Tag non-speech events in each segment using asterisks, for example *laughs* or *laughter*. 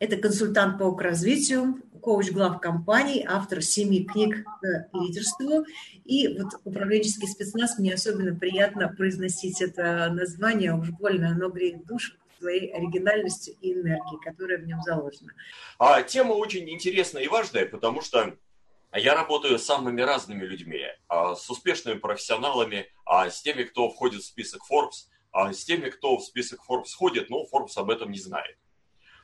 Это консультант по развитию, коуч глав компаний, автор семи книг по лидерству. И вот управленческий спецназ, мне особенно приятно произносить это название, уж больно оно греет душу своей оригинальностью и энергией, которая в нем заложена. А тема очень интересная и важная, потому что я работаю с самыми разными людьми, а, с успешными профессионалами, а, с теми, кто входит в список Forbes, с теми, кто в список Forbes входит, но Forbes об этом не знает.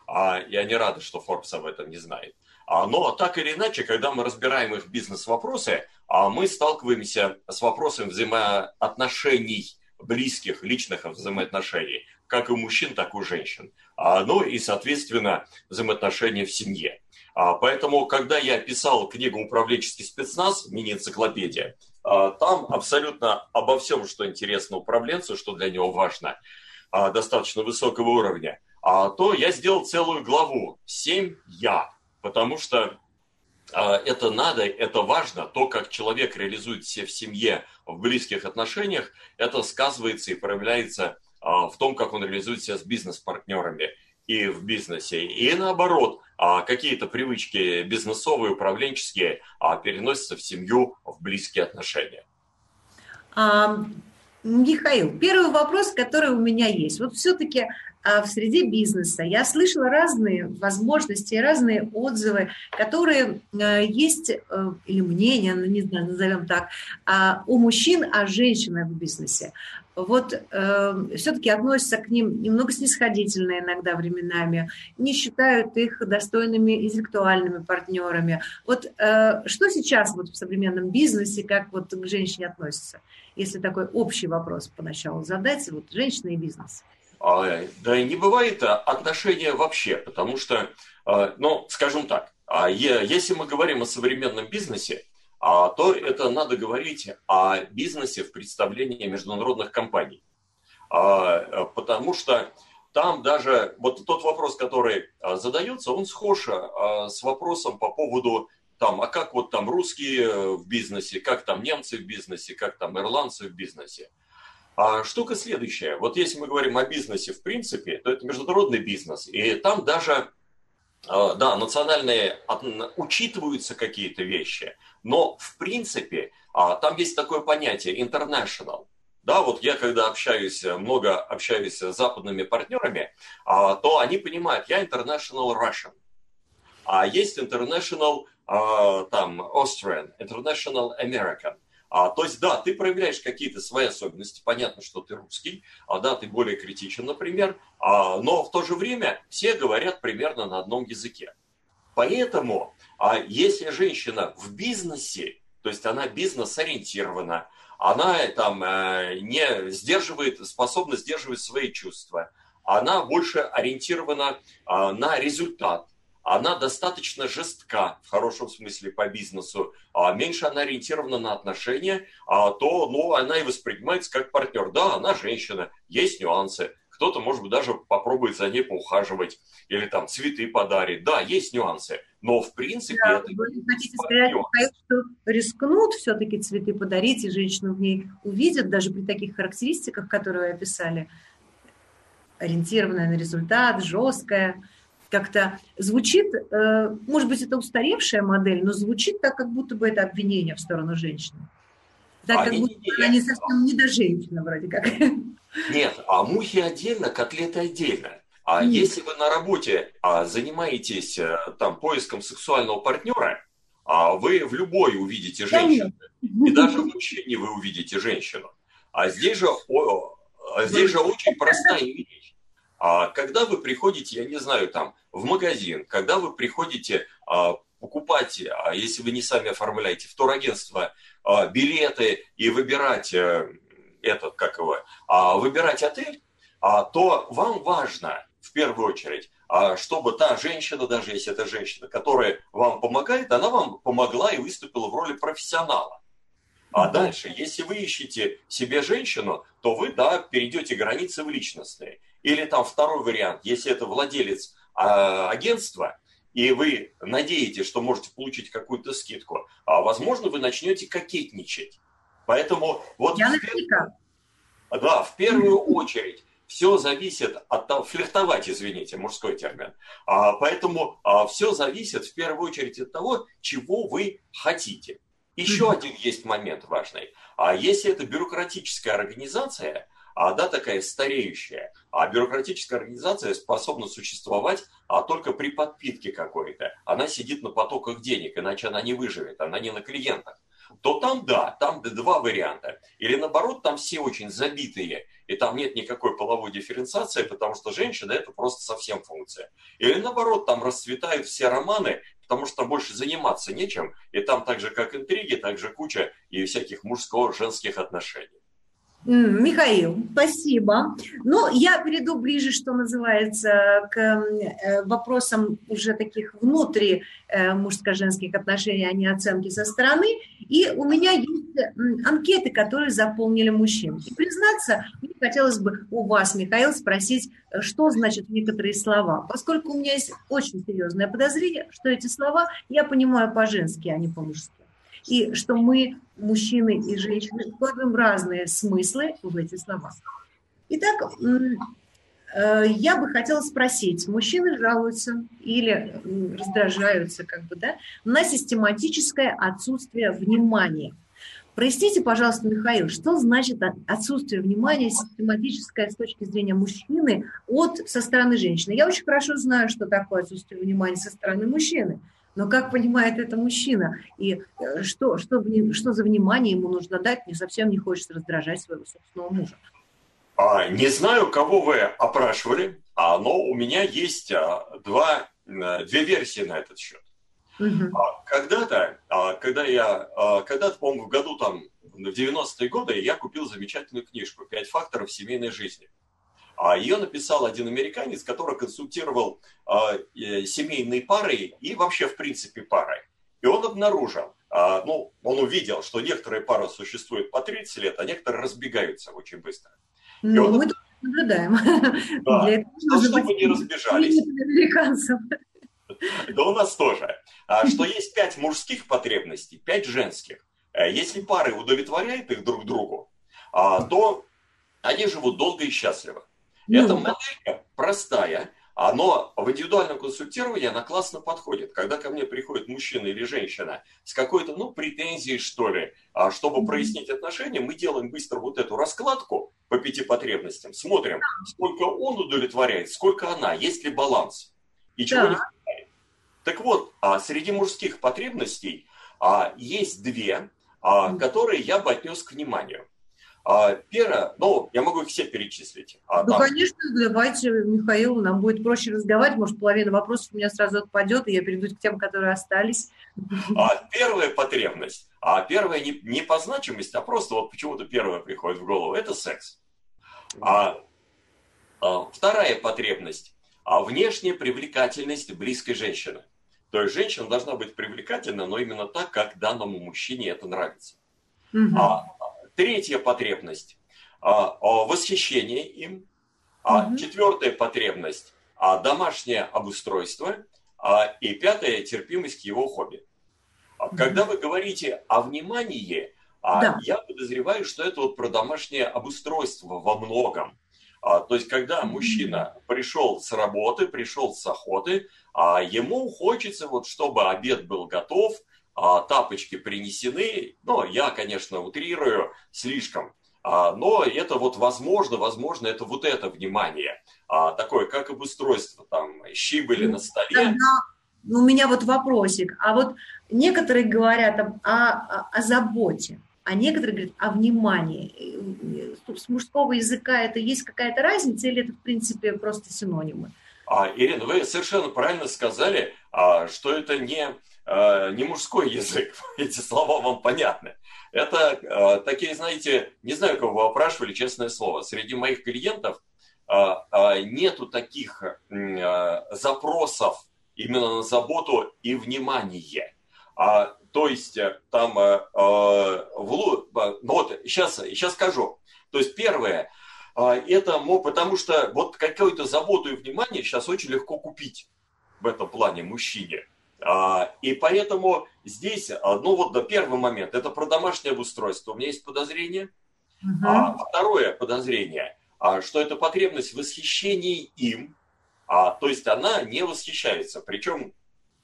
И они рады, что Forbes об этом не знает. Но так или иначе, когда мы разбираем их бизнес-вопросы, мы сталкиваемся с вопросом взаимоотношений, близких, личных взаимоотношений, как у мужчин, так и у женщин. Ну и, соответственно, взаимоотношения в семье. Поэтому, когда я писал книгу «Управленческий спецназ», мини-энциклопедия, там абсолютно обо всем, что интересно управленцу, что для него важно, достаточно высокого уровня, то я сделал целую главу «Семь я», потому что это надо, это важно, то, как человек реализует себя в семье, в близких отношениях, это сказывается и проявляется в том, как он реализует себя с бизнес-партнерами и в бизнесе. И наоборот, какие-то привычки бизнесовые, управленческие переносятся в семью, в близкие отношения. А, Михаил, первый вопрос, который у меня есть. Вот все-таки а, в среде бизнеса я слышала разные возможности, разные отзывы, которые а, есть, э, или мнения, ну, не знаю, назовем так, а, у мужчин о женщинах в бизнесе. Вот э, все-таки относятся к ним немного снисходительно иногда временами, не считают их достойными интеллектуальными партнерами. Вот э, что сейчас вот в современном бизнесе, как вот к женщине относятся? Если такой общий вопрос поначалу задать, вот женщина и бизнес. А, да не бывает отношения вообще, потому что, а, ну, скажем так, а, если мы говорим о современном бизнесе, то это надо говорить о бизнесе в представлении международных компаний. Потому что там даже вот тот вопрос, который задается, он схож с вопросом по поводу там, а как вот там русские в бизнесе, как там немцы в бизнесе, как там ирландцы в бизнесе. А штука следующая. Вот если мы говорим о бизнесе в принципе, то это международный бизнес. И там даже, а, да, национальные, учитываются какие-то вещи. Но в принципе а, там есть такое понятие international. Да, вот я когда общаюсь, много общаюсь с западными партнерами, то они понимают, я international Russian. А есть international там Austrian, international American. А, то есть, да, ты проявляешь какие-то свои особенности, понятно, что ты русский, а да, ты более критичен, например, а, но в то же время все говорят примерно на одном языке. Поэтому, а если женщина в бизнесе, то есть она бизнес-ориентирована, она там э, не сдерживает, способна сдерживать свои чувства, она больше ориентирована а, на результат, она достаточно жестка, в хорошем смысле, по бизнесу, а меньше она ориентирована на отношения, а то ну, она и воспринимается как партнер. Да, она женщина, есть нюансы. Кто-то, может быть, даже попробует за ней поухаживать или там цветы подарит. Да, есть нюансы. Но, в принципе, да, это... Вы хотите сказать, что рискнут все-таки цветы подарить, и женщину в ней увидят, даже при таких характеристиках, которые вы описали, ориентированная на результат, жесткая – как-то звучит, э, может быть, это устаревшая модель, но звучит так, как будто бы это обвинение в сторону женщины. Так, а как не, будто не, она не совсем не до женщины вроде как. Нет, а мухи отдельно, котлеты отдельно. А Нет. если вы на работе а, занимаетесь а, там поиском сексуального партнера, а вы в любой увидите женщину, и даже в мужчине вы увидите женщину. А здесь же, о, а здесь же очень простая *laughs* вещь. А когда вы приходите, я не знаю, там, в магазин, когда вы приходите а, покупать, а если вы не сами оформляете, в турагентство а, билеты и выбирать а, этот, как его, а, выбирать отель, а, то вам важно в первую очередь, а, чтобы та женщина, даже если это женщина, которая вам помогает, она вам помогла и выступила в роли профессионала. А дальше, если вы ищете себе женщину, то вы, да, перейдете границы в личностные. Или там второй вариант, если это владелец э, агентства, и вы надеетесь, что можете получить какую-то скидку, а возможно, вы начнете кокетничать. Поэтому вот... Я в первую, да, в первую очередь все зависит от того, флиртовать, извините, мужской термин. А, поэтому а, все зависит в первую очередь от того, чего вы хотите. Еще один есть момент важный. А если это бюрократическая организация, а да, такая стареющая, а бюрократическая организация способна существовать а только при подпитке какой-то. Она сидит на потоках денег, иначе она не выживет, она не на клиентах то там да, там два варианта. Или наоборот, там все очень забитые, и там нет никакой половой дифференциации, потому что женщина это просто совсем функция. Или наоборот, там расцветают все романы, потому что больше заниматься нечем, и там так же, как интриги, так же куча и всяких мужско-женских отношений. Михаил, спасибо. Ну, я перейду ближе, что называется, к э, вопросам уже таких внутри э, мужско-женских отношений, а не оценки со стороны. И у меня есть анкеты, которые заполнили мужчины. И признаться, мне хотелось бы у вас, Михаил, спросить, что значат некоторые слова. Поскольку у меня есть очень серьезное подозрение, что эти слова я понимаю по-женски, а не по-мужски и что мы, мужчины и женщины, вкладываем разные смыслы в эти слова. Итак, э, я бы хотела спросить, мужчины жалуются или раздражаются как бы, да, на систематическое отсутствие внимания. Проясните, пожалуйста, Михаил, что значит отсутствие внимания систематическое с точки зрения мужчины от со стороны женщины? Я очень хорошо знаю, что такое отсутствие внимания со стороны мужчины – но как понимает это мужчина? И э, что, что, что за внимание ему нужно дать? Мне совсем не хочется раздражать своего собственного мужа. А, не знаю, кого вы опрашивали, а, но у меня есть а, два, две версии на этот счет. Угу. Когда-то, когда я, когда-то, по-моему, в году там, в 90-е годы, я купил замечательную книжку «Пять факторов семейной жизни». А ее написал один американец, который консультировал а, э, семейные пары и вообще, в принципе, пары. И он обнаружил, а, ну, он увидел, что некоторые пары существуют по 30 лет, а некоторые разбегаются очень быстро. Ну, он... мы тут наблюдаем. Да, *laughs* Для этого ну, чтобы не разбежались. Американцев. Да у нас тоже. А, что есть пять мужских потребностей, пять женских. Э, если пары удовлетворяют их друг другу, то они живут долго и счастливо. Ну, Эта моделька простая, но в индивидуальном консультировании она классно подходит. Когда ко мне приходит мужчина или женщина с какой-то, ну, претензией, что ли, а чтобы прояснить отношения, мы делаем быстро вот эту раскладку по пяти потребностям, смотрим, сколько он удовлетворяет, сколько она, есть ли баланс и чего да. не хватает. Так вот, а среди мужских потребностей а, есть две, которые я бы отнес к вниманию. А, первое, ну, я могу их все перечислить. А, ну, там... конечно, давайте, Михаил, нам будет проще разговаривать, может, половина вопросов у меня сразу отпадет, и я перейду к тем, которые остались. А, первая потребность, а первая не, не по значимости, а просто вот почему-то первая приходит в голову, это секс. А, а, вторая потребность, а внешняя привлекательность близкой женщины. То есть женщина должна быть привлекательна, но именно так, как данному мужчине это нравится. Угу. А, Третья потребность а, – восхищение им. А угу. Четвертая потребность – домашнее обустройство. А, и пятая – терпимость к его хобби. Угу. Когда вы говорите о внимании, да. я подозреваю, что это вот про домашнее обустройство во многом. То есть, когда мужчина пришел с работы, пришел с охоты, а ему хочется, вот, чтобы обед был готов – а, тапочки принесены. Ну, я, конечно, утрирую слишком. А, но это вот возможно, возможно, это вот это внимание. А, такое, как обустройство, там, щи были на столе. Тогда у меня вот вопросик. А вот некоторые говорят о, о, о заботе, а некоторые говорят о внимании. С мужского языка это есть какая-то разница или это, в принципе, просто синонимы? А, Ирина, вы совершенно правильно сказали, а, что это не Э, не мужской язык, *laughs* эти слова вам понятны. Это э, такие, знаете, не знаю, кого вы опрашивали, честное слово, среди моих клиентов э, нету таких запросов именно на заботу и внимание. А, то есть там, в, ну вот сейчас, сейчас скажу. То есть первое, это потому что вот какую-то заботу и внимание сейчас очень легко купить в этом плане мужчине. А, и поэтому здесь, а, ну вот, да, первый момент, это про домашнее обустройство. У меня есть подозрение. Угу. А второе подозрение, что это потребность в восхищении им, а, то есть она не восхищается. Причем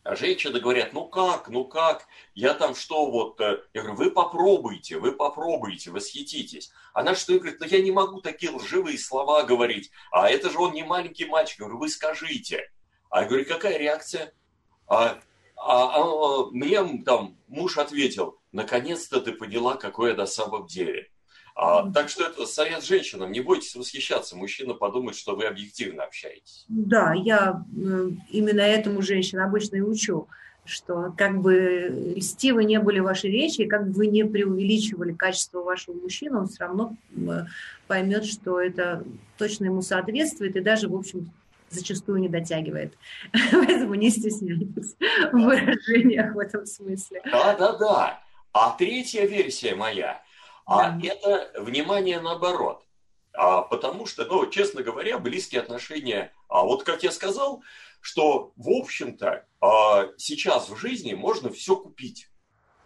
женщины говорят, ну как, ну как, я там что вот, э, я говорю, вы попробуйте, вы попробуйте, восхититесь. Она что, говорит, ну я не могу такие лживые слова говорить, а это же он не маленький мальчик, я говорю, вы скажите. А я говорю, какая реакция? А, а, а мне там муж ответил, наконец-то ты поняла, какой я на самом деле. А, так что это совет женщинам. Не бойтесь восхищаться. Мужчина подумает, что вы объективно общаетесь. Да, я э, именно этому женщин обычно и учу, что как бы льстивы не были ваши речи, как бы вы не преувеличивали качество вашего мужчины, он все равно поймет, что это точно ему соответствует и даже, в общем, зачастую не дотягивает. *laughs* Поэтому не стесняйтесь в выражениях в этом смысле. Да, да, да. А третья версия моя – а это внимание наоборот. А, потому что, ну, честно говоря, близкие отношения, а вот как я сказал, что, в общем-то, а, сейчас в жизни можно все купить.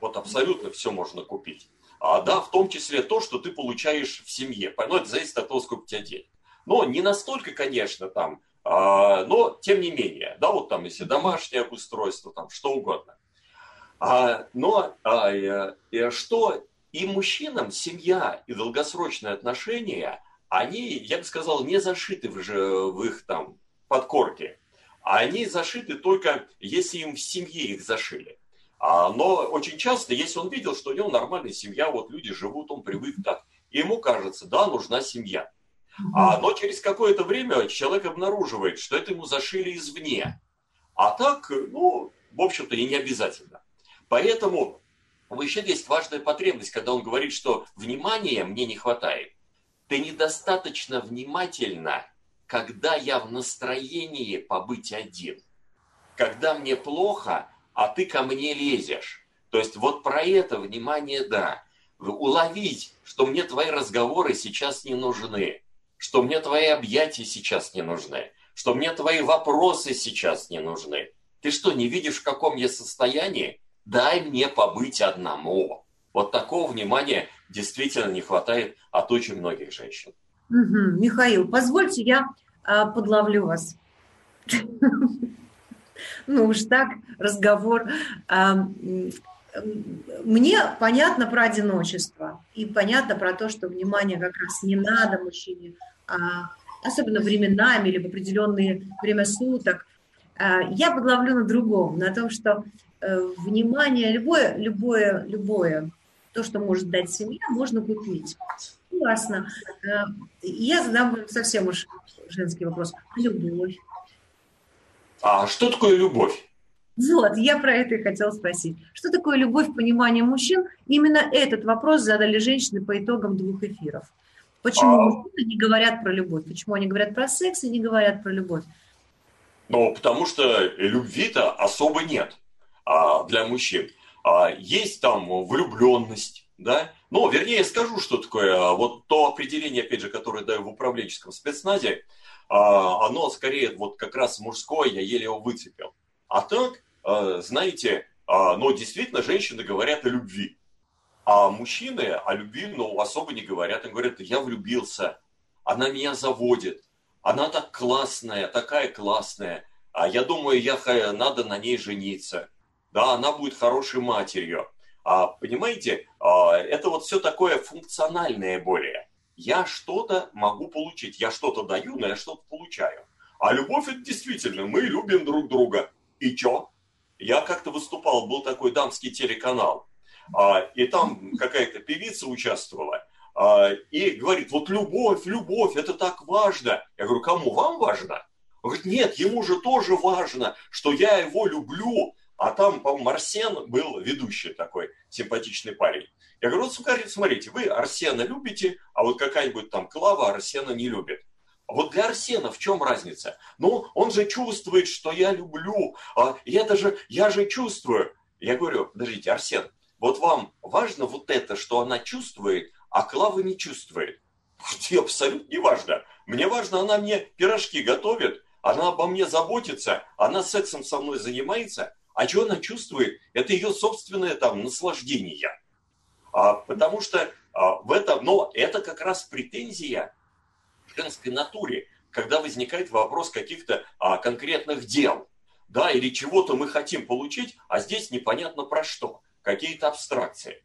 Вот абсолютно все можно купить. А, да, в том числе то, что ты получаешь в семье. Ну, это зависит от того, сколько у тебя денег. Но не настолько, конечно, там, а, но тем не менее, да, вот там, если домашнее обустройство, там, что угодно. А, но а, что и мужчинам семья и долгосрочные отношения, они, я бы сказал, не зашиты в, в их там подкорке. А они зашиты только, если им в семье их зашили. А, но очень часто, если он видел, что у него нормальная семья, вот люди живут, он привык так, и ему кажется, да, нужна семья. А, но через какое-то время человек обнаруживает, что это ему зашили извне. А так, ну, в общем-то, и не обязательно. Поэтому мужчин есть важная потребность, когда он говорит, что внимания мне не хватает. Ты недостаточно внимательна, когда я в настроении побыть один. Когда мне плохо, а ты ко мне лезешь. То есть вот про это внимание, да. Уловить, что мне твои разговоры сейчас не нужны, что мне твои объятия сейчас не нужны, что мне твои вопросы сейчас не нужны. Ты что, не видишь, в каком я состоянии? дай мне побыть одному. Вот такого внимания действительно не хватает от очень многих женщин. Угу. Михаил, позвольте, я а, подловлю вас. *laughs* Ну уж так, разговор. А, мне понятно про одиночество и понятно про то, что внимание как раз не надо мужчине, особенно временами или в определенные время суток. А, я подловлю на другом, на том, что Э, внимание, любое, любое, любое, то, что может дать семья, можно купить. Классно. Э, я задам совсем уж женский вопрос. Любовь. А что такое любовь? Вот, я про это и хотела спросить. Что такое любовь в понимании мужчин? Именно этот вопрос задали женщины по итогам двух эфиров. Почему а... мужчины не говорят про любовь? Почему они говорят про секс и не говорят про любовь? Ну, потому что любви-то особо нет а, для мужчин. А, есть там влюбленность, да, ну, вернее, скажу, что такое, а, вот то определение, опять же, которое даю в управленческом спецназе, а, оно скорее вот как раз мужское, я еле его выцепил. А так, а, знаете, а, ну, действительно, женщины говорят о любви. А мужчины о любви, ну, особо не говорят. Они говорят, я влюбился, она меня заводит, она так классная, такая классная, а я думаю, я, надо на ней жениться да, она будет хорошей матерью. А, понимаете, а, это вот все такое функциональное более. Я что-то могу получить, я что-то даю, но я что-то получаю. А любовь это действительно, мы любим друг друга. И чё? Я как-то выступал, был такой дамский телеканал, и там какая-то певица участвовала, а, и говорит, вот любовь, любовь, это так важно. Я говорю, кому, вам важно? Он говорит, нет, ему же тоже важно, что я его люблю, а там, по-моему, Марсен был ведущий такой, симпатичный парень. Я говорю, вот смотрите, вы Арсена любите, а вот какая-нибудь там Клава Арсена не любит. А вот для Арсена в чем разница? Ну, он же чувствует, что я люблю. А я даже, я же чувствую. Я говорю, подождите, Арсен, вот вам важно вот это, что она чувствует, а Клава не чувствует. И абсолютно не важно. Мне важно, она мне пирожки готовит, она обо мне заботится, она сексом со мной занимается, а что она чувствует? Это ее собственное там наслаждение. А, потому что а, в этом, но это как раз претензия женской натуре, когда возникает вопрос каких-то а, конкретных дел, да, или чего-то мы хотим получить, а здесь непонятно про что, какие-то абстракции.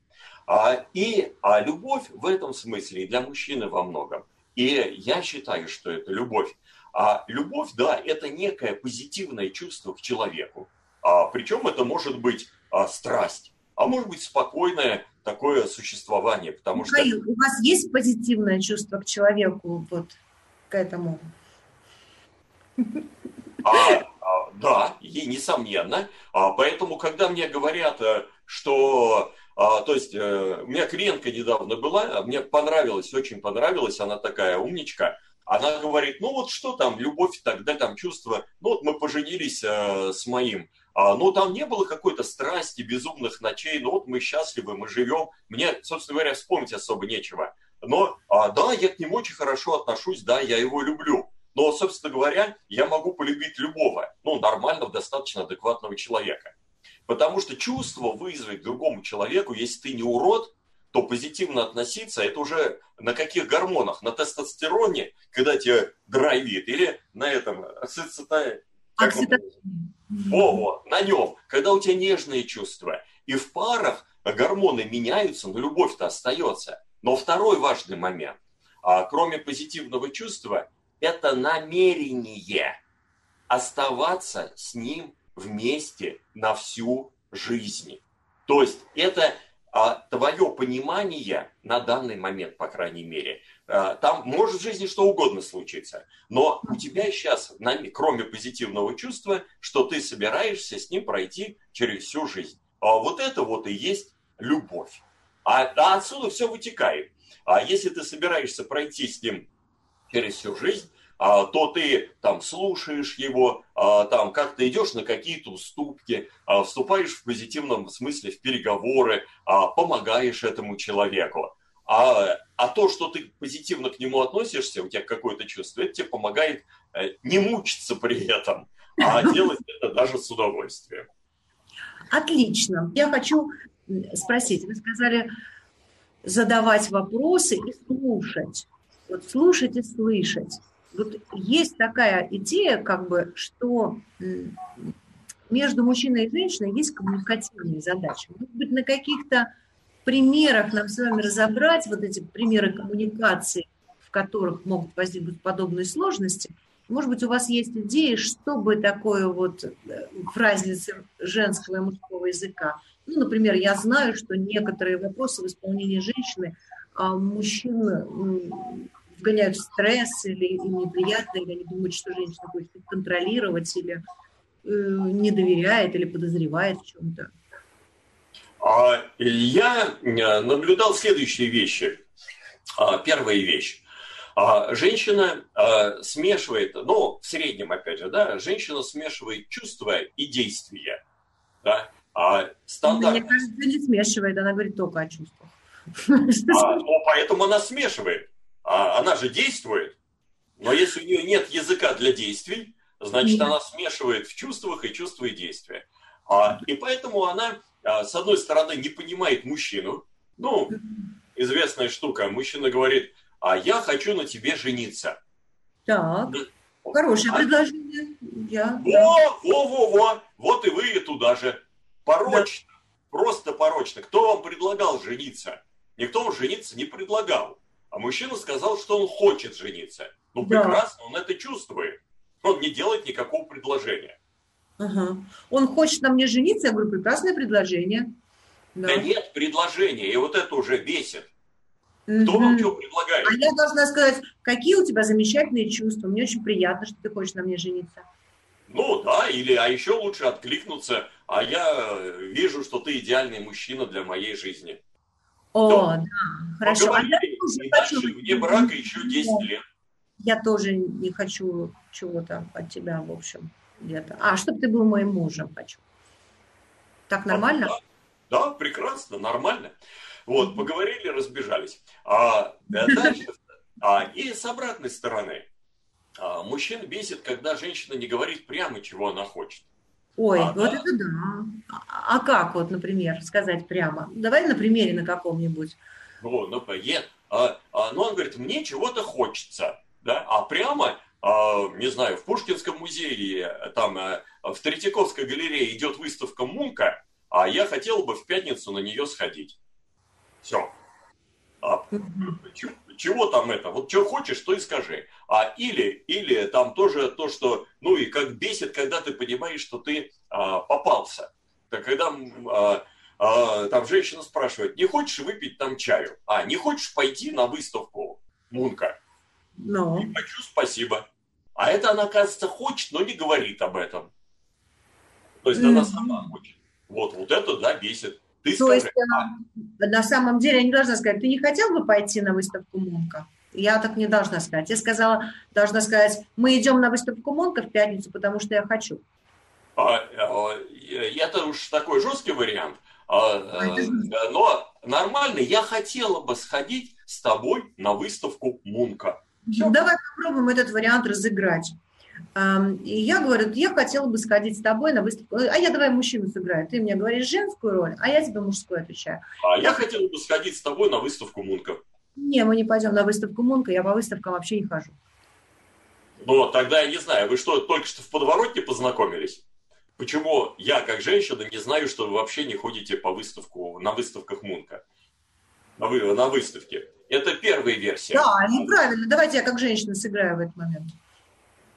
А, и а любовь в этом смысле и для мужчины во многом. И я считаю, что это любовь. А любовь, да, это некое позитивное чувство к человеку. А, причем это может быть а, страсть, а может быть спокойное такое существование, потому Михаил, что... у вас есть позитивное чувство к человеку, вот к этому? А, а, да, и несомненно. А, поэтому, когда мне говорят, э, что а, то есть, э, у меня клиентка недавно была, мне понравилось, очень понравилось, она такая умничка. Она говорит, ну вот что там, любовь, тогда там чувство. Ну вот мы поженились э, с моим. А, ну там не было какой-то страсти, безумных ночей. Ну вот мы счастливы, мы живем. Мне, собственно говоря, вспомнить особо нечего. Но а, да, я к нему очень хорошо отношусь, да, я его люблю. Но, собственно говоря, я могу полюбить любого, ну, нормального, достаточно адекватного человека. Потому что чувство вызвать другому человеку, если ты не урод, то позитивно относиться, это уже на каких гормонах? На тестостероне, когда тебя драйвит, или на этом ацетоне? Во, на нем, когда у тебя нежные чувства. И в парах гормоны меняются, но любовь-то остается. Но второй важный момент, а, кроме позитивного чувства, это намерение оставаться с ним вместе на всю жизнь. То есть это а, твое понимание на данный момент, по крайней мере, а, там может в жизни что угодно случиться, но у тебя сейчас, кроме позитивного чувства, что ты собираешься с ним пройти через всю жизнь. А вот это вот и есть любовь. А, а отсюда все вытекает. А если ты собираешься пройти с ним через всю жизнь, а, то ты там слушаешь его, а, там как-то идешь на какие-то уступки, а, вступаешь в позитивном смысле в переговоры, помогаешь этому человеку. А, а то, что ты позитивно к нему относишься, у тебя какое-то чувство, это тебе помогает э, не мучиться при этом, а *laughs* делать это даже с удовольствием. Отлично. Я хочу спросить, вы сказали задавать вопросы и слушать. Вот слушать и слышать вот есть такая идея, как бы, что между мужчиной и женщиной есть коммуникативные задачи. Может быть, на каких-то примерах нам с вами разобрать вот эти примеры коммуникации, в которых могут возникнуть подобные сложности. Может быть, у вас есть идеи, что бы такое вот э, в разнице женского и мужского языка. Ну, например, я знаю, что некоторые вопросы в исполнении женщины а мужчин вгоняют в стресс, или им неприятно, или они думают, что женщина хочет контролировать, или э, не доверяет, или подозревает в чем-то? А, я э, наблюдал следующие вещи. А, первая вещь. А, женщина смешивает, ну, в среднем, опять же, да, женщина смешивает чувства и действия. Да? А стандарт... Мне кажется, не смешивает, она говорит только о чувствах. А, ну, поэтому она смешивает а она же действует. Но если у нее нет языка для действий, значит, она смешивает в чувствах и чувства и действия. А, и поэтому она, а, с одной стороны, не понимает мужчину. Ну, известная штука. Мужчина говорит, а я хочу на тебе жениться. Так, хорошее а, предложение. Я, во, во, во, во, вот и вы туда же. Порочно, да. просто порочно. Кто вам предлагал жениться? Никто вам жениться не предлагал. А мужчина сказал, что он хочет жениться. Ну, да. прекрасно, он это чувствует. Он не делает никакого предложения. Ага. Он хочет на мне жениться, я говорю, прекрасное предложение. Да. да нет предложения, и вот это уже бесит. Кто вам что предлагает? А я должна сказать, какие у тебя замечательные чувства. Мне очень приятно, что ты хочешь на мне жениться. Ну да, или а еще лучше откликнуться, а я вижу, что ты идеальный мужчина для моей жизни. О, То, да, хорошо. А я тоже хочу... вне брака еще 10 лет. Я тоже не хочу чего-то от тебя, в общем, где-то. А, чтобы ты был моим мужем хочу. Так нормально? А, да, да, прекрасно, нормально. Вот, поговорили, разбежались. А, *laughs* дальше, а, и с обратной стороны. А, мужчин бесит, когда женщина не говорит прямо, чего она хочет. Ой, а, вот да. это да. А, а как вот, например, сказать прямо? Давай на примере на каком-нибудь. Ну, например, а, а, ну он говорит, мне чего-то хочется. да, а прямо, а, не знаю, в Пушкинском музее, там, э, в Третьяковской галерее идет выставка Мунка, а я хотел бы в пятницу на нее сходить. Все. А, чего, чего там это? Вот что хочешь, то и скажи. А или, или там тоже то, что, ну и как бесит, когда ты понимаешь, что ты а, попался. Так когда а, а, там женщина спрашивает, не хочешь выпить там чаю? А, не хочешь пойти на выставку Мунка? Ну. Не хочу, спасибо. А это она, кажется, хочет, но не говорит об этом. То есть mm-hmm. она сама хочет. Вот, вот это, да, бесит. Ты То скажи, есть, а... на самом деле я не должна сказать, ты не хотел бы пойти на выставку Мунка? Я так не должна сказать. Я сказала, должна сказать, мы идем на выставку Мунка в пятницу, потому что я хочу. А, а, это уж такой жесткий вариант. А, а, но нормально, я хотела бы сходить с тобой на выставку Мунка. Все. Давай попробуем этот вариант разыграть. И я говорю, я хотела бы сходить с тобой на выставку. А я давай мужчину сыграю. Ты мне говоришь женскую роль, а я тебе мужскую отвечаю. А я, я хотела бы сходить с тобой на выставку Мунка. Не, мы не пойдем на выставку Мунка, я по выставкам вообще не хожу. Ну, тогда я не знаю, вы что, только что в подворотне познакомились? Почему я, как женщина, не знаю, что вы вообще не ходите по выставку, на выставках Мунка? На, вы, на выставке. Это первая версия. Да, неправильно. Давайте я как женщина сыграю в этот момент.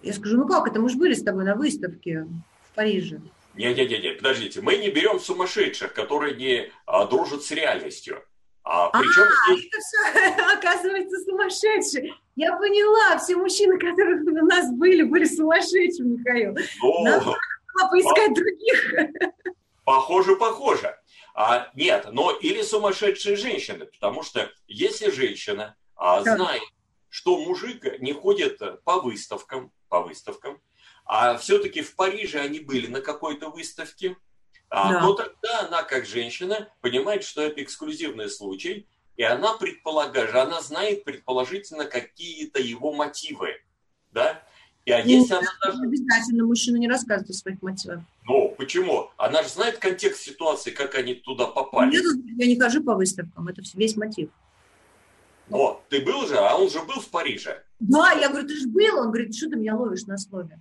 Я скажу, ну как это, мы же были с тобой на выставке в Париже. Не-не-не, подождите, мы не берем сумасшедших, которые не а, дружат с реальностью. А, причем а здесь... это все, *laughs* оказывается, сумасшедшие. Я поняла, все мужчины, которые у нас были, были сумасшедшими, Михаил. Но... Надо поискать по... других. Похоже, похоже. А, нет, но или сумасшедшие женщины, потому что если женщина а, знает, что мужик не ходит по выставкам, по выставкам, а все-таки в Париже они были на какой-то выставке, а, да. то тогда она, как женщина, понимает, что это эксклюзивный случай, и она предполагает, она знает предположительно какие-то его мотивы, да? И а если ну, она даже... Обязательно мужчина не рассказывает о своих мотивах. Ну, почему? Она же знает контекст ситуации, как они туда попали. Нет, я не хожу по выставкам, это весь мотив. О, ты был же, а он же был в Париже. Да, я говорю, ты же был. Он говорит, что ты меня ловишь на слове?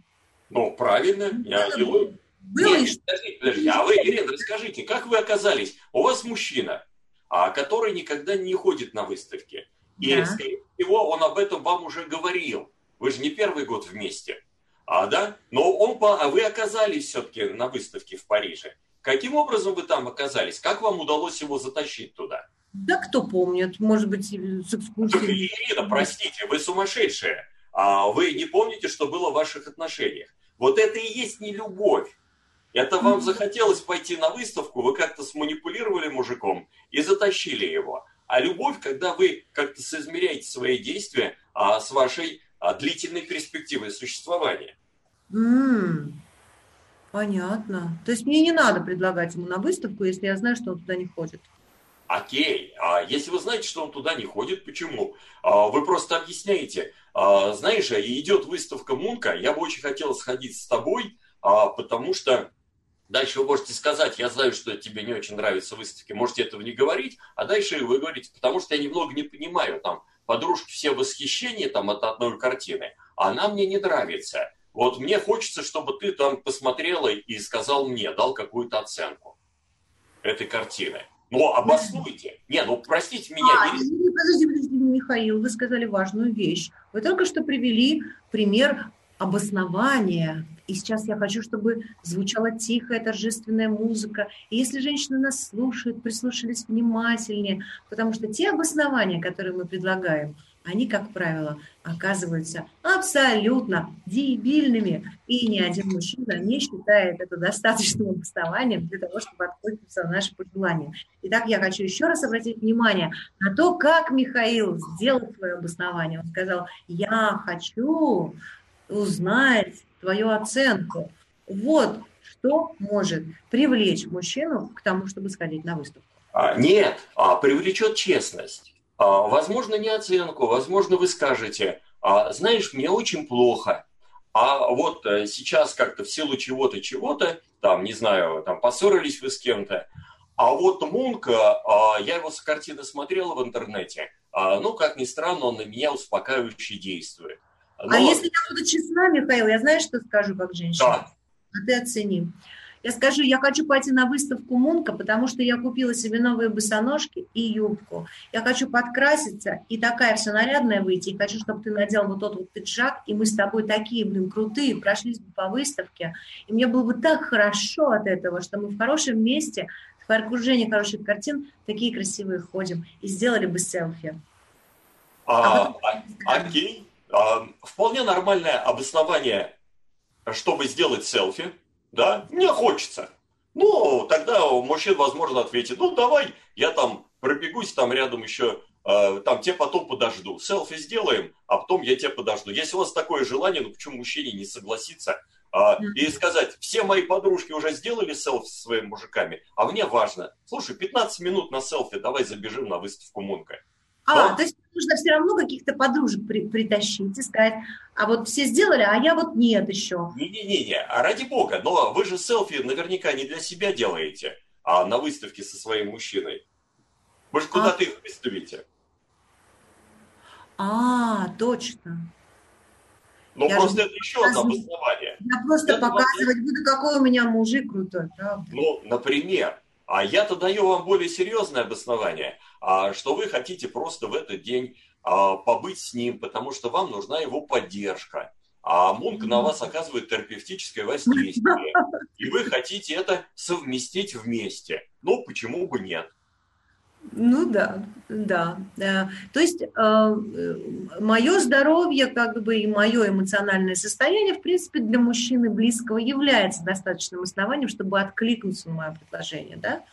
Ну, правильно, ну, я и ловлю. Было Нет, подождите, подождите. А вы, Ирина, расскажите, как вы оказались? У вас мужчина, а, который никогда не ходит на выставки. И, да. скорее всего, он об этом вам уже говорил. Вы же не первый год вместе. А, да? Но он, а вы оказались все-таки на выставке в Париже. Каким образом вы там оказались? Как вам удалось его затащить туда? Да кто помнит, может быть, с экскурсией. Ирина, простите, вы сумасшедшая. А вы не помните, что было в ваших отношениях. Вот это и есть не любовь. Это вам захотелось пойти на выставку, вы как-то сманипулировали мужиком и затащили его. А любовь, когда вы как-то соизмеряете свои действия а, с вашей а, длительной перспективой существования. Mm, понятно. То есть мне не надо предлагать ему на выставку, если я знаю, что он туда не ходит. Окей, а если вы знаете, что он туда не ходит, почему? А, вы просто объясняете. А, знаешь, идет выставка Мунка, я бы очень хотел сходить с тобой, а, потому что дальше вы можете сказать, я знаю, что тебе не очень нравятся выставки, можете этого не говорить, а дальше вы говорите, потому что я немного не понимаю, там, подружки все восхищения там от одной картины, а она мне не нравится. Вот мне хочется, чтобы ты там посмотрела и сказал мне, дал какую-то оценку этой картины. Ну, обоснуйте. Не, ну, простите меня. А, не... Подожди, подожди, Михаил, вы сказали важную вещь. Вы только что привели пример обоснования. И сейчас я хочу, чтобы звучала тихая, торжественная музыка. И если женщины нас слушают, прислушались внимательнее, потому что те обоснования, которые мы предлагаем – они, как правило, оказываются абсолютно дебильными. И ни один мужчина не считает это достаточным обоснованием для того, чтобы откликнуться на наши пожелания. Итак, я хочу еще раз обратить внимание на то, как Михаил сделал свое обоснование. Он сказал, я хочу узнать твою оценку. Вот что может привлечь мужчину к тому, чтобы сходить на выставку. А, нет, а привлечет честность. А, возможно, не оценку, возможно, вы скажете, «А, знаешь, мне очень плохо, а вот э, сейчас как-то в силу чего-то, чего-то, там, не знаю, там, поссорились вы с кем-то, а вот Мунка, а, я его с картины смотрела в интернете, ну, как ни странно, он на меня успокаивающе действует. Но... А если я буду честна, Михаил, я знаю, что скажу как женщина? Да. А ты оцени. Я скажу, я хочу пойти на выставку Мунка, потому что я купила себе новые босоножки и юбку. Я хочу подкраситься и такая вся нарядная выйти. И хочу, чтобы ты надел вот тот вот пиджак, и мы с тобой такие, блин, крутые, прошлись бы по выставке. И мне было бы так хорошо от этого, что мы в хорошем месте, в окружении хороших картин, такие красивые ходим. И сделали бы селфи. А, а, а окей. А, вполне нормальное обоснование, чтобы сделать селфи да, мне хочется. Ну, тогда мужчина, возможно, ответит, ну, давай, я там пробегусь, там рядом еще, э, там, тебе потом подожду. Селфи сделаем, а потом я тебя подожду. Если у вас такое желание, ну, почему мужчине не согласиться э, и сказать, все мои подружки уже сделали селфи со своими мужиками, а мне важно, слушай, 15 минут на селфи, давай забежим на выставку Мунка. А, Но... то есть нужно все равно каких-то подружек при, притащить и сказать, а вот все сделали, а я вот нет еще. Не-не-не, а ради бога, но вы же селфи наверняка не для себя делаете, а на выставке со своим мужчиной. Вы же куда-то а... их выставите. А, точно. Ну, я просто это еще одно обоснование. Я просто это показывать буду, какой у меня мужик крутой, правда? Ну, например. А я-то даю вам более серьезное обоснование, а, что вы хотите просто в этот день а, побыть с ним, потому что вам нужна его поддержка. А Мунк на вас оказывает терапевтическое воздействие. *laughs* И вы хотите это совместить вместе. Ну, почему бы нет? Ну да, да. да. То есть э, мое здоровье, как бы и мое эмоциональное состояние, в принципе, для мужчины близкого является достаточным основанием, чтобы откликнуться на мое предложение, да?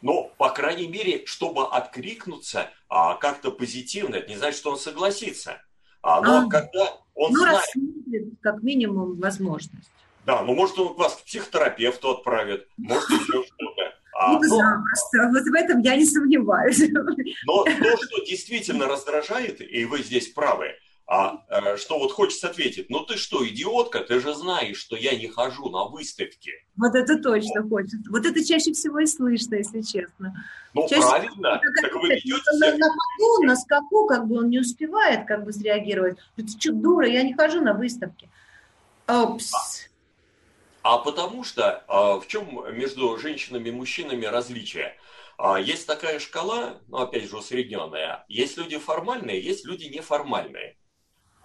Ну, по крайней мере, чтобы откликнуться а, как-то позитивно, это не значит, что он согласится. А, но а, когда он ну, знает... рассмотрит, как минимум, возможность. Да, ну, может, он вас к психотерапевту отправит, может, еще *laughs* что-то. А, ну, запросто, вот в этом я не сомневаюсь. Но то, что действительно раздражает, и вы здесь правы, а э, что вот хочется ответить, ну ты что, идиотка, ты же знаешь, что я не хожу на выставки. Вот это точно вот. хочется. Вот это чаще всего и слышно, если честно. Ну чаще правильно, всего, так вы ведете на, на ходу, на скаку, как бы он не успевает как бы среагировать. Ты что, дура, я не хожу на выставки. Опс. А, а потому что а, в чем между женщинами и мужчинами различие? А, есть такая шкала, ну опять же усредненная. Есть люди формальные, есть люди неформальные.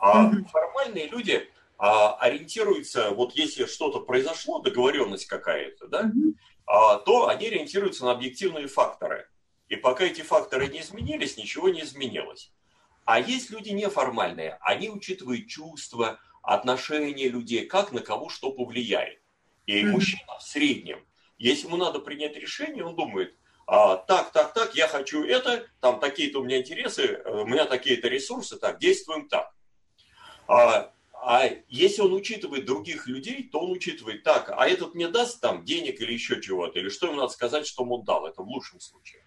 А формальные люди а, ориентируются, вот если что-то произошло, договоренность какая-то, да, а, то они ориентируются на объективные факторы. И пока эти факторы не изменились, ничего не изменилось. А есть люди неформальные, они учитывают чувства, отношения людей, как на кого что повлияет. И мужчина в среднем, если ему надо принять решение, он думает, а, так, так, так, я хочу это, там такие-то у меня интересы, э, у меня такие-то ресурсы, так, действуем так. А, а если он учитывает других людей, то он учитывает так, а этот мне даст там денег или еще чего-то, или что ему надо сказать, что он дал, это в лучшем случае.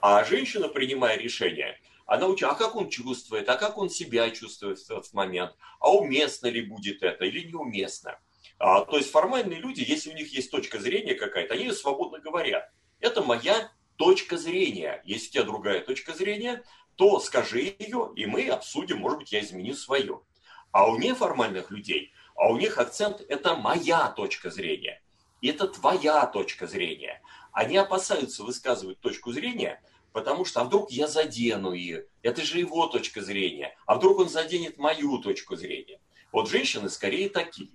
А женщина, принимая решение, она учит, а как он чувствует, а как он себя чувствует в этот момент, а уместно ли будет это или неуместно. А, то есть формальные люди, если у них есть точка зрения какая-то, они ее свободно говорят. Это моя точка зрения. Если у тебя другая точка зрения, то скажи ее, и мы обсудим, может быть, я изменю свое. А у неформальных людей, а у них акцент – это моя точка зрения. И это твоя точка зрения. Они опасаются высказывать точку зрения, потому что а вдруг я задену ее, это же его точка зрения, а вдруг он заденет мою точку зрения. Вот женщины скорее такие.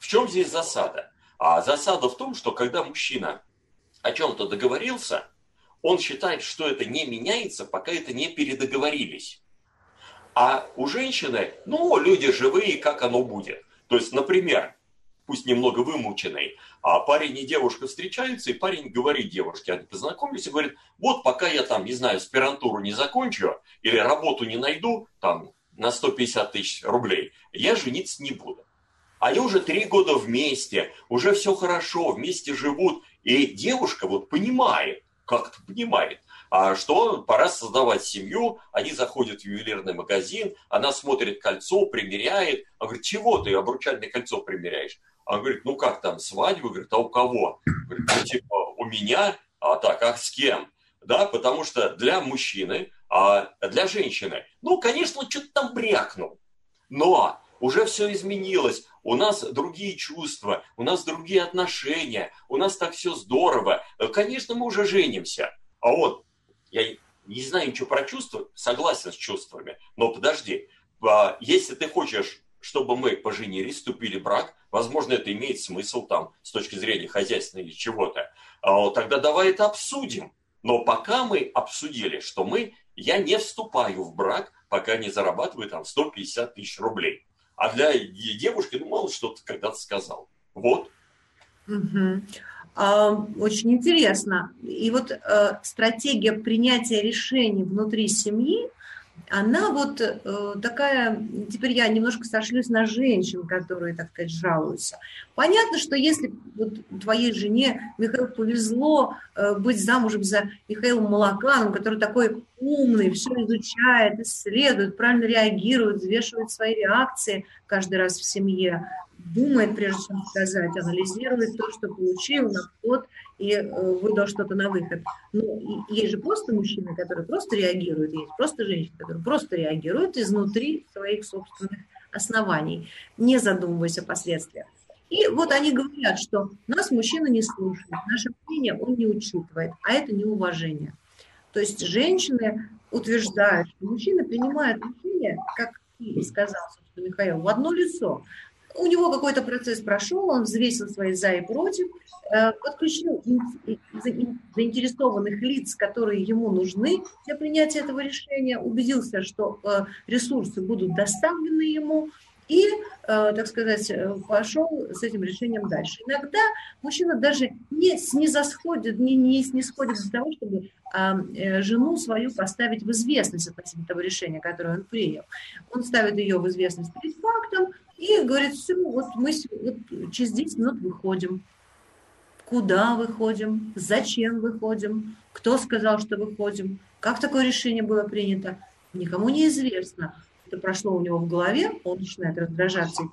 В чем здесь засада? А засада в том, что когда мужчина о чем-то договорился, он считает, что это не меняется, пока это не передоговорились. А у женщины, ну, люди живые, как оно будет. То есть, например, пусть немного вымученный, а парень и девушка встречаются, и парень говорит девушке, они познакомились и говорит, вот пока я там, не знаю, аспирантуру не закончу или работу не найду, там, на 150 тысяч рублей, я жениться не буду. Они уже три года вместе, уже все хорошо, вместе живут. И девушка вот понимает, как-то понимает, а что пора создавать семью, они заходят в ювелирный магазин, она смотрит кольцо, примеряет, она говорит, чего ты обручальное кольцо примеряешь? Она говорит, ну как там, свадьба? Говорит, а у кого? Говорит, ну типа, у меня, а так, а с кем? Да, потому что для мужчины, а для женщины, ну, конечно, что-то там брякнул. Но уже все изменилось, у нас другие чувства, у нас другие отношения, у нас так все здорово. Конечно, мы уже женимся. А вот, я не знаю ничего про чувства, согласен с чувствами, но подожди, а, если ты хочешь, чтобы мы поженились, вступили в брак, возможно, это имеет смысл там с точки зрения хозяйственной или чего-то, а, тогда давай это обсудим. Но пока мы обсудили, что мы, я не вступаю в брак, пока не зарабатываю там 150 тысяч рублей. А для девушки, ну, мало что ты когда-то сказал. Вот. Угу. А, очень интересно. И вот э, стратегия принятия решений внутри семьи, она вот э, такая, теперь я немножко сошлюсь на женщин, которые, так сказать, жалуются. Понятно, что если вот твоей жене, Михаил, повезло э, быть замужем за Михаилом Малаканом, который такой умный, все изучает, исследует, правильно реагирует, взвешивает свои реакции каждый раз в семье, думает, прежде чем сказать, анализирует то, что получил на вход и э, выдал что-то на выход. Ну, есть же просто мужчины, которые просто реагируют, есть просто женщины, которые просто реагируют изнутри своих собственных оснований, не задумываясь о последствиях. И вот они говорят, что нас мужчина не слушает, наше мнение он не учитывает, а это неуважение. То есть женщины утверждают, что мужчина принимает решение, как и сказал, Михаил, в одно лицо у него какой-то процесс прошел, он взвесил свои за и против, э, подключил заинтересованных лиц, которые ему нужны для принятия этого решения, убедился, что э, ресурсы будут доставлены ему, и, э, так сказать, пошел с этим решением дальше. Иногда мужчина даже не снизосходит, не, не снисходит до того, чтобы жену свою поставить в известность относительно того решения, которое он принял. Он ставит ее в известность перед фактом, и говорит, все, вот мы вот через 10 минут выходим. Куда выходим? Зачем выходим? Кто сказал, что выходим? Как такое решение было принято? Никому не известно. Это прошло у него в голове, он начинает раздражаться,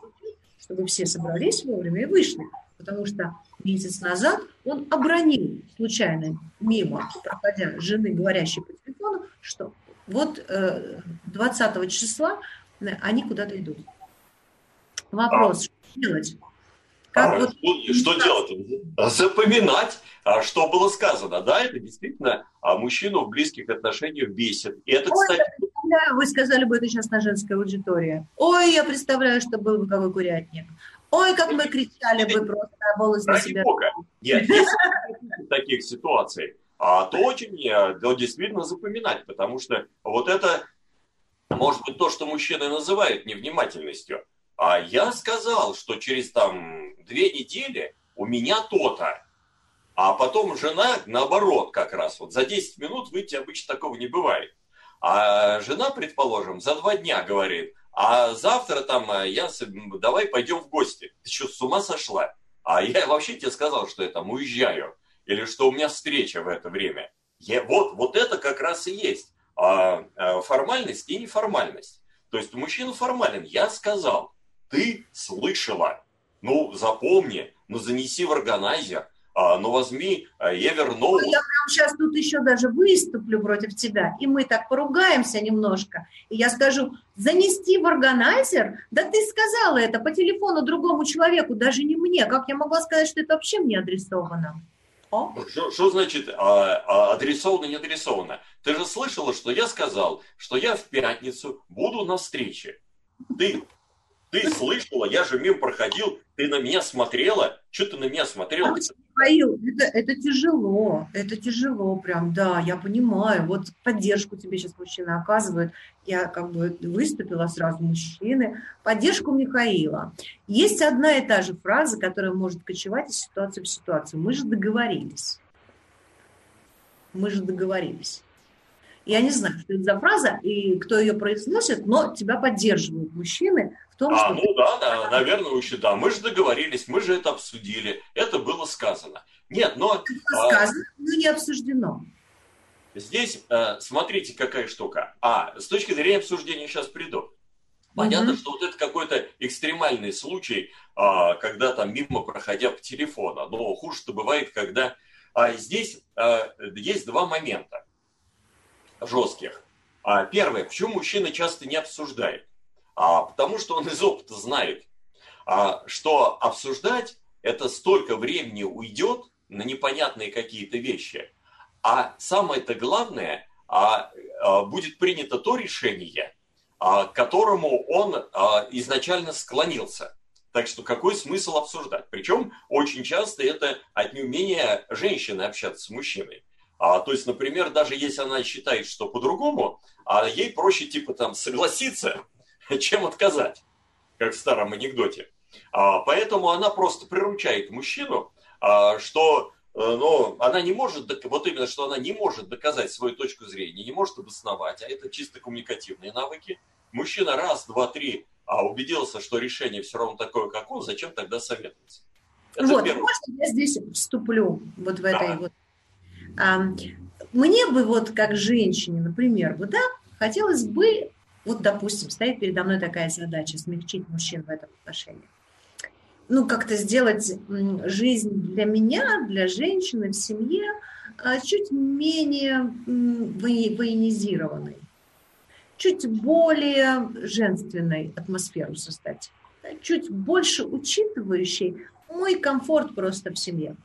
чтобы все собрались вовремя и вышли. Потому что месяц назад он обронил случайно мимо, проходя жены, говорящей по телефону, что вот 20 э, числа они куда-то идут. Вопрос, а, что делать? Как а, вот... что, что делать? Запоминать, а, что было сказано. Да, это действительно а мужчину в близких отношениях бесит. И это, Ой, кстати... Вы сказали бы это сейчас на женской аудитории. Ой, я представляю, что был бы какой курятник. Ой, как мы кричали бы просто волос на себя. Бога. Нет, если *laughs* таких ситуаций, а, то очень то действительно запоминать, потому что вот это может быть то, что мужчины называют невнимательностью. А я сказал, что через там две недели у меня то-то. А потом жена, наоборот, как раз, вот за 10 минут выйти обычно такого не бывает. А жена, предположим, за два дня говорит, а завтра там э, я, давай пойдем в гости. Ты что, с ума сошла? А я вообще тебе сказал, что я там уезжаю. Или что у меня встреча в это время. Я, вот, вот это как раз и есть а, а, формальность и неформальность. То есть мужчина формален. Я сказал, ты слышала. Ну, запомни, ну, занеси в органайзер, а, ну, возьми а, Evernote. Я прям сейчас тут еще даже выступлю против тебя, и мы так поругаемся немножко. И я скажу, занести в органайзер? Да ты сказала это по телефону другому человеку, даже не мне. Как я могла сказать, что это вообще мне адресовано? Что значит а, а, адресовано, не адресовано? Ты же слышала, что я сказал, что я в пятницу буду на встрече. Ты ты слышала, я же мимо проходил, ты на меня смотрела, что ты на меня смотрела? Михаил, это, это тяжело, это тяжело прям, да, я понимаю. Вот поддержку тебе сейчас мужчина оказывает. Я как бы выступила сразу мужчины. Поддержку Михаила. Есть одна и та же фраза, которая может кочевать из ситуации в ситуацию. Мы же договорились. Мы же договорились. Я не знаю, что это за фраза и кто ее произносит, но тебя поддерживают мужчины том, а, что... ну да, да, наверное, еще да. Мы же договорились, мы же это обсудили, это было сказано. Нет, но... Это а, сказано, но не обсуждено. Здесь, э, смотрите, какая штука. А, с точки зрения обсуждения сейчас приду. Понятно, угу. что вот это какой-то экстремальный случай, а, когда там мимо проходя по телефону. Но хуже-то бывает, когда... А здесь а, есть два момента жестких. А первое, почему мужчина часто не обсуждает? А, потому что он из опыта знает, а, что обсуждать это столько времени уйдет на непонятные какие-то вещи. А самое-то главное, а, а, будет принято то решение, а, к которому он а, изначально склонился. Так что какой смысл обсуждать? Причем очень часто это от неумения женщины общаться с мужчиной. А, то есть, например, даже если она считает, что по-другому, а ей проще типа там согласиться, *laughs* чем отказать, как в старом анекдоте. А, поэтому она просто приручает мужчину, а, что э, но она не может, вот именно, что она не может доказать свою точку зрения, не может обосновать, а это чисто коммуникативные навыки. Мужчина раз, два, три а убедился, что решение все равно такое, как он, зачем тогда советоваться? Это вот, первое. можно я здесь вступлю вот в этой да. вот. А, мне бы вот как женщине, например, вот да, хотелось бы, вот допустим, стоит передо мной такая задача, смягчить мужчин в этом отношении. Ну, как-то сделать жизнь для меня, для женщины в семье а, чуть менее военизированной, чуть более женственной атмосферу создать, чуть больше учитывающей мой комфорт просто в семье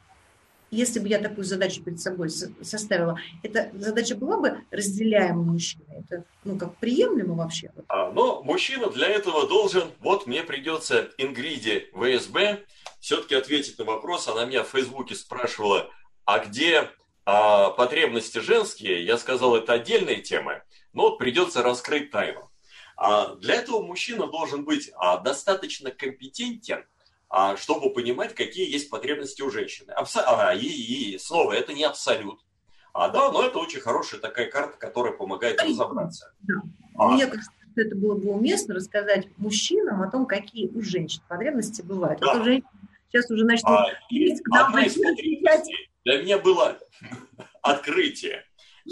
если бы я такую задачу перед собой составила, эта задача была бы разделяема мужчиной? Это, ну, как приемлемо вообще? А, но мужчина для этого должен, вот мне придется Ингриде ВСБ все-таки ответить на вопрос. Она меня в Фейсбуке спрашивала, а где а, потребности женские? Я сказал, это отдельная тема, но придется раскрыть тайну. А для этого мужчина должен быть а, достаточно компетентен чтобы понимать, какие есть потребности у женщины. Абсо... А, и, и снова, это не абсолют. А, да, но это очень хорошая такая карта, которая помогает разобраться. Да. А... Мне кажется, что это было бы уместно рассказать мужчинам о том, какие у женщин потребности бывают. Да. Это женщины сейчас уже начнут а, к нам для меня было *laughs* открытие.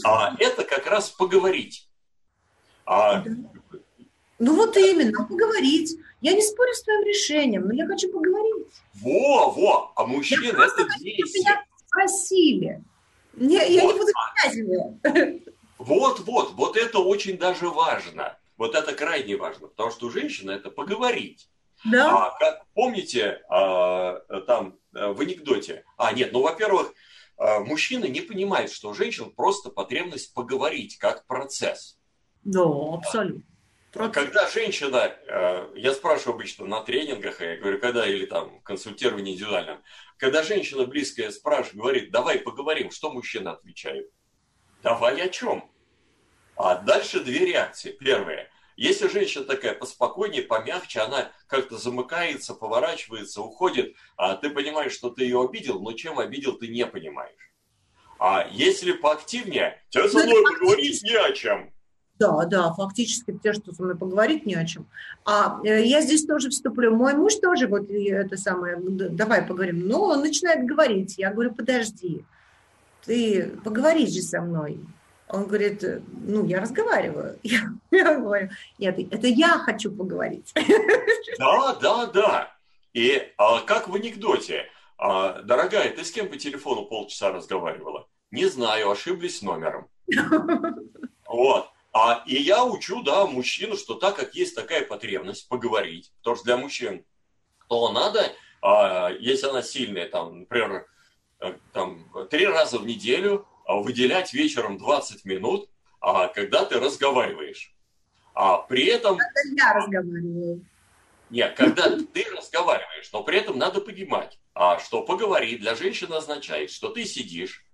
А, это как раз поговорить. А, да. Ну вот именно, поговорить. Я не спорю с твоим решением, но я хочу поговорить. Во, во, а мужчины я это бесит. Меня спросили. Я, вот. я не буду князевая. Вот, вот, вот это очень даже важно. Вот это крайне важно, потому что у женщины это поговорить. Да. А, как, помните, а, там в анекдоте? А, нет, ну, во-первых, а, мужчина не понимает, что у женщин просто потребность поговорить как процесс. Да, абсолютно. Когда женщина, э, я спрашиваю обычно на тренингах, я говорю, когда или там консультирование индивидуальном, когда женщина близкая спрашивает, говорит, давай поговорим, что мужчина отвечает? Давай о чем? А дальше две реакции. Первая. Если женщина такая поспокойнее, помягче, она как-то замыкается, поворачивается, уходит, а ты понимаешь, что ты ее обидел, но чем обидел, ты не понимаешь. А если поактивнее, тебе со мной поговорить не о чем. Да, да, фактически те, что со мной поговорить не о чем. А э, я здесь тоже вступлю. Мой муж тоже вот это самое, давай поговорим. Но он начинает говорить. Я говорю, подожди, ты поговори же со мной. Он говорит, ну, я разговариваю. *laughs* Я, я говорю, нет, это я хочу поговорить. *laughs* Да, да, да. И а, как в анекдоте. А, дорогая, ты с кем по телефону полчаса разговаривала? Не знаю, ошиблись номером. *laughs* Вот. А, и я учу, да, мужчину, что так как есть такая потребность поговорить, потому что для мужчин, то надо, а, если она сильная, там, например, э, там, три раза в неделю а, выделять вечером 20 минут, а, когда ты разговариваешь. А при этом... Когда я разговариваю. Нет, когда ты разговариваешь, но при этом надо понимать, а, что поговорить для женщины означает, что ты сидишь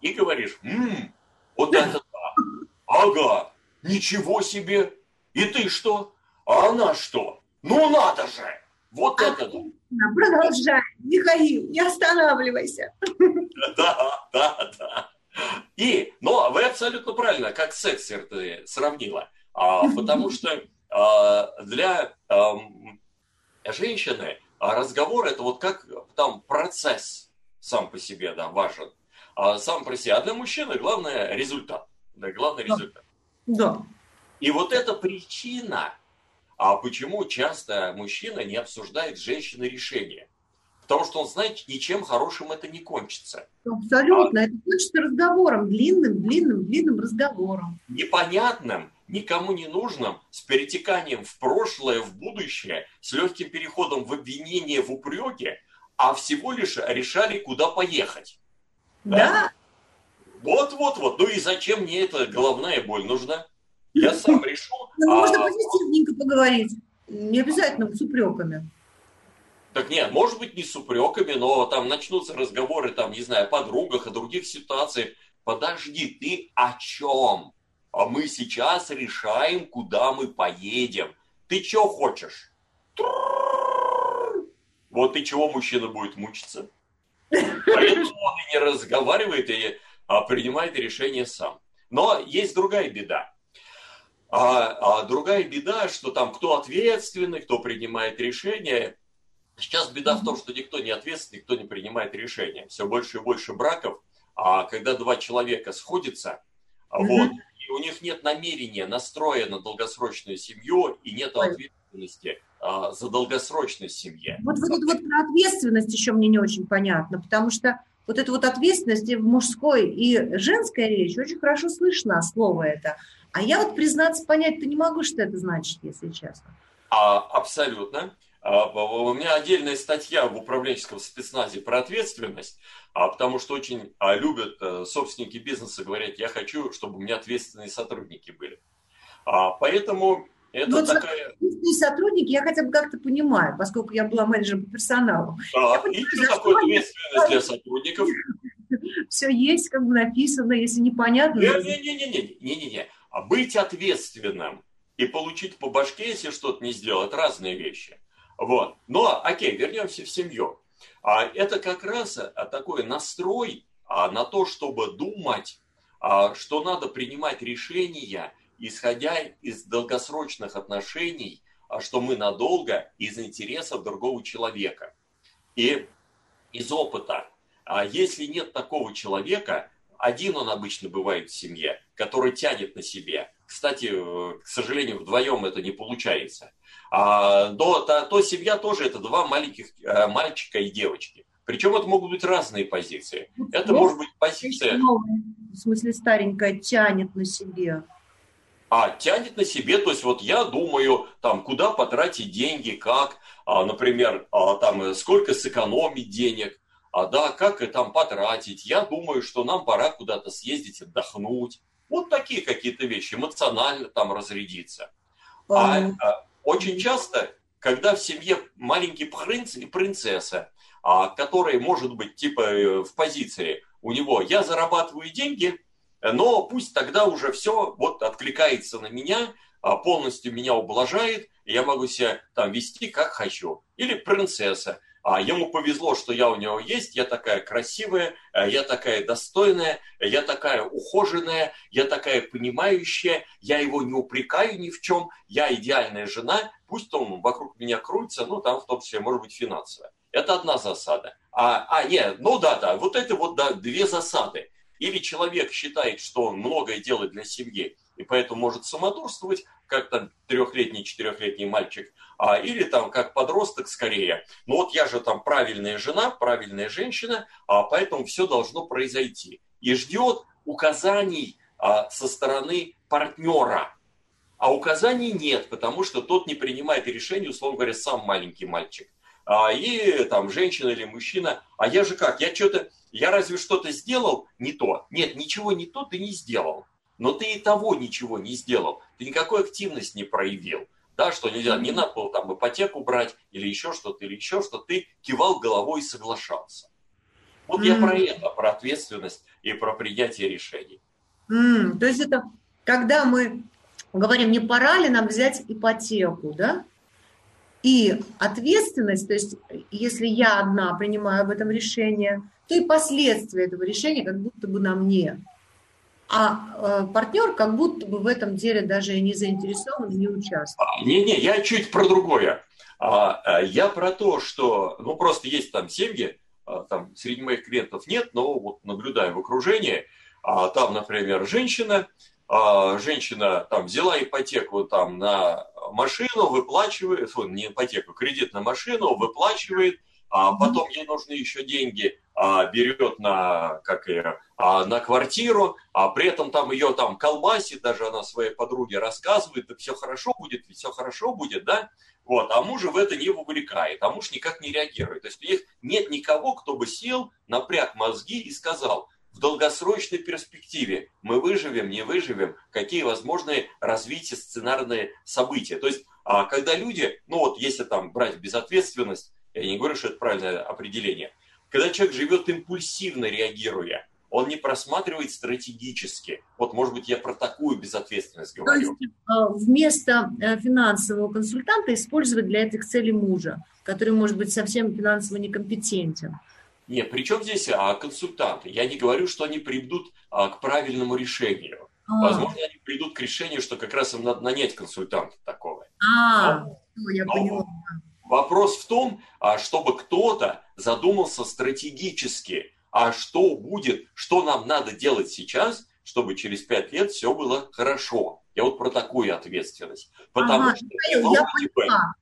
и говоришь, м-м, вот это да, ага, Ничего себе! И ты что? А она что? Ну надо же! Вот а это да! Продолжай, Михаил, не останавливайся. *laughs* Да, да, да. И, но вы абсолютно правильно, как сексер ты сравнила. А, потому что а, для а, женщины разговор это вот как там процесс сам по себе, да, важен. А, сам по себе. А для мужчины главное результат. Да, главный результат. Да. И вот эта причина, а почему часто мужчина не обсуждает с женщиной решение. потому что он знает, ничем хорошим это не кончится. Абсолютно. А, это кончится разговором, длинным, длинным, длинным разговором. Непонятным, никому не нужным, с перетеканием в прошлое, в будущее, с легким переходом в обвинение, в упреки, а всего лишь решали, куда поехать. Да. да? Вот-вот-вот. Ну и зачем мне эта головная боль нужна? Я сам решу. Ну, можно а... позитивненько поговорить. Не обязательно с упреками. Так нет, может быть не с упреками, но там начнутся разговоры, там, не знаю, о подругах, о других ситуациях. Подожди, ты о чем? А мы сейчас решаем, куда мы поедем. Ты что хочешь? Вот и чего мужчина будет мучиться? *laughs* Поэтому он и не разговаривает, и принимает решение сам. Но есть другая беда. А, а другая беда, что там кто ответственный, кто принимает решения. Сейчас беда в том, что никто не ответственный, никто не принимает решения. Все больше и больше браков, а когда два человека сходятся, mm-hmm. вот, и у них нет намерения, настроя на долгосрочную семью, и нет ответственности а, за долгосрочность семьи. Вот, вот вот про ответственность еще мне не очень понятно, потому что вот эта вот ответственность в мужской и женской речи очень хорошо слышно слово это. А я вот, признаться, понять-то не могу, что это значит, если честно. А, абсолютно. А, у меня отдельная статья в управленческом спецназе про ответственность, а, потому что очень а, любят э, собственники бизнеса говорить, я хочу, чтобы у меня ответственные сотрудники были. Поэтому это ну, такая... сотрудники я хотя бы как-то понимаю, поскольку я была менеджером по персоналу. Да, понимаю, и что такое ответственность для сотрудников? *laughs* Все есть, как бы написано, если непонятно. Не-не-не-не-не-не. А быть ответственным и получить по башке, если что-то не сделал, это разные вещи. Вот. Но, окей, вернемся в семью. А это как раз а, такой настрой а, на то, чтобы думать, а, что надо принимать решения исходя из долгосрочных отношений, а что мы надолго из интересов другого человека. И из опыта. А если нет такого человека, один он обычно бывает в семье, который тянет на себе. Кстати, к сожалению, вдвоем это не получается. А, то, то, то семья тоже это два маленьких э, мальчика и девочки. Причем это могут быть разные позиции. Это может быть позиция... В смысле старенькая тянет на себе а тянет на себе, то есть вот я думаю, там, куда потратить деньги, как, а, например, а, там, сколько сэкономить денег, а, да, как там потратить, я думаю, что нам пора куда-то съездить, отдохнуть, вот такие какие-то вещи, эмоционально там разрядиться. А, а очень часто, когда в семье маленький принц и принцесса, а, который может быть типа э, в позиции у него «я зарабатываю деньги», но пусть тогда уже все вот откликается на меня, а, полностью меня ублажает, и я могу себя там вести как хочу. Или принцесса. А ему повезло, что я у него есть, я такая красивая, э, я такая достойная, я такая ухоженная, я такая понимающая, я его не упрекаю ни в чем, я идеальная жена, пусть он вокруг меня крутится, ну там в том числе, может быть, финансово. Это одна засада. А, а нет, ну да, да, вот это вот да, две засады. Или человек считает, что он многое делает для семьи, и поэтому может самодурствовать, как там трехлетний, четырехлетний мальчик, а, или там как подросток скорее. Ну вот я же там правильная жена, правильная женщина, а поэтому все должно произойти. И ждет указаний а, со стороны партнера. А указаний нет, потому что тот не принимает решение, условно говоря, сам маленький мальчик. А, и там женщина или мужчина, а я же как, я что-то, я разве что-то сделал не то? Нет, ничего не то ты не сделал. Но ты и того ничего не сделал. Ты никакой активность не проявил. Да, что нельзя, не надо было там ипотеку брать или еще что-то, или еще что Ты кивал головой и соглашался. Вот mm. я про это, про ответственность и про принятие решений. Mm. То есть это когда мы говорим, не пора ли нам взять ипотеку, да? И ответственность, то есть если я одна принимаю об этом решение, то и последствия этого решения как будто бы на мне. А э, партнер как будто бы в этом деле даже не заинтересован не участвует. Не-не, я чуть про другое. А, а, я про то, что, ну, просто есть там семьи, а, там среди моих клиентов нет, но вот наблюдаю в окружении, а, там, например, женщина, а, женщина там взяла ипотеку там на машину, выплачивает, не ипотеку, кредит на машину, выплачивает, а потом ей нужны еще деньги, а, берет на, как ее, а, на квартиру, а при этом там ее там колбасит, даже она своей подруге рассказывает, да все хорошо будет, все хорошо будет, да, вот, а мужа в это не вовлекает, а муж никак не реагирует. То есть у них нет никого, кто бы сел, напряг мозги и сказал, в долгосрочной перспективе мы выживем, не выживем, какие возможные развития, сценарные события. То есть, а, когда люди, ну вот если там брать безответственность, я не говорю, что это правильное определение, когда человек живет импульсивно реагируя, он не просматривает стратегически. Вот, может быть, я про такую безответственность говорю. То есть а, вместо э, финансового консультанта использовать для этих целей мужа, который может быть совсем финансово некомпетентен. Нет, причем здесь а, консультанты? Я не говорю, что они придут а, к правильному решению. А. Возможно, они придут к решению, что как раз им надо нанять консультанта такого. А, но, ну, я но поняла. Вопрос в том, а, чтобы кто-то задумался стратегически, а что будет, что нам надо делать сейчас, чтобы через пять лет все было хорошо. Я вот про такую ответственность. Потому ага, что я поняла.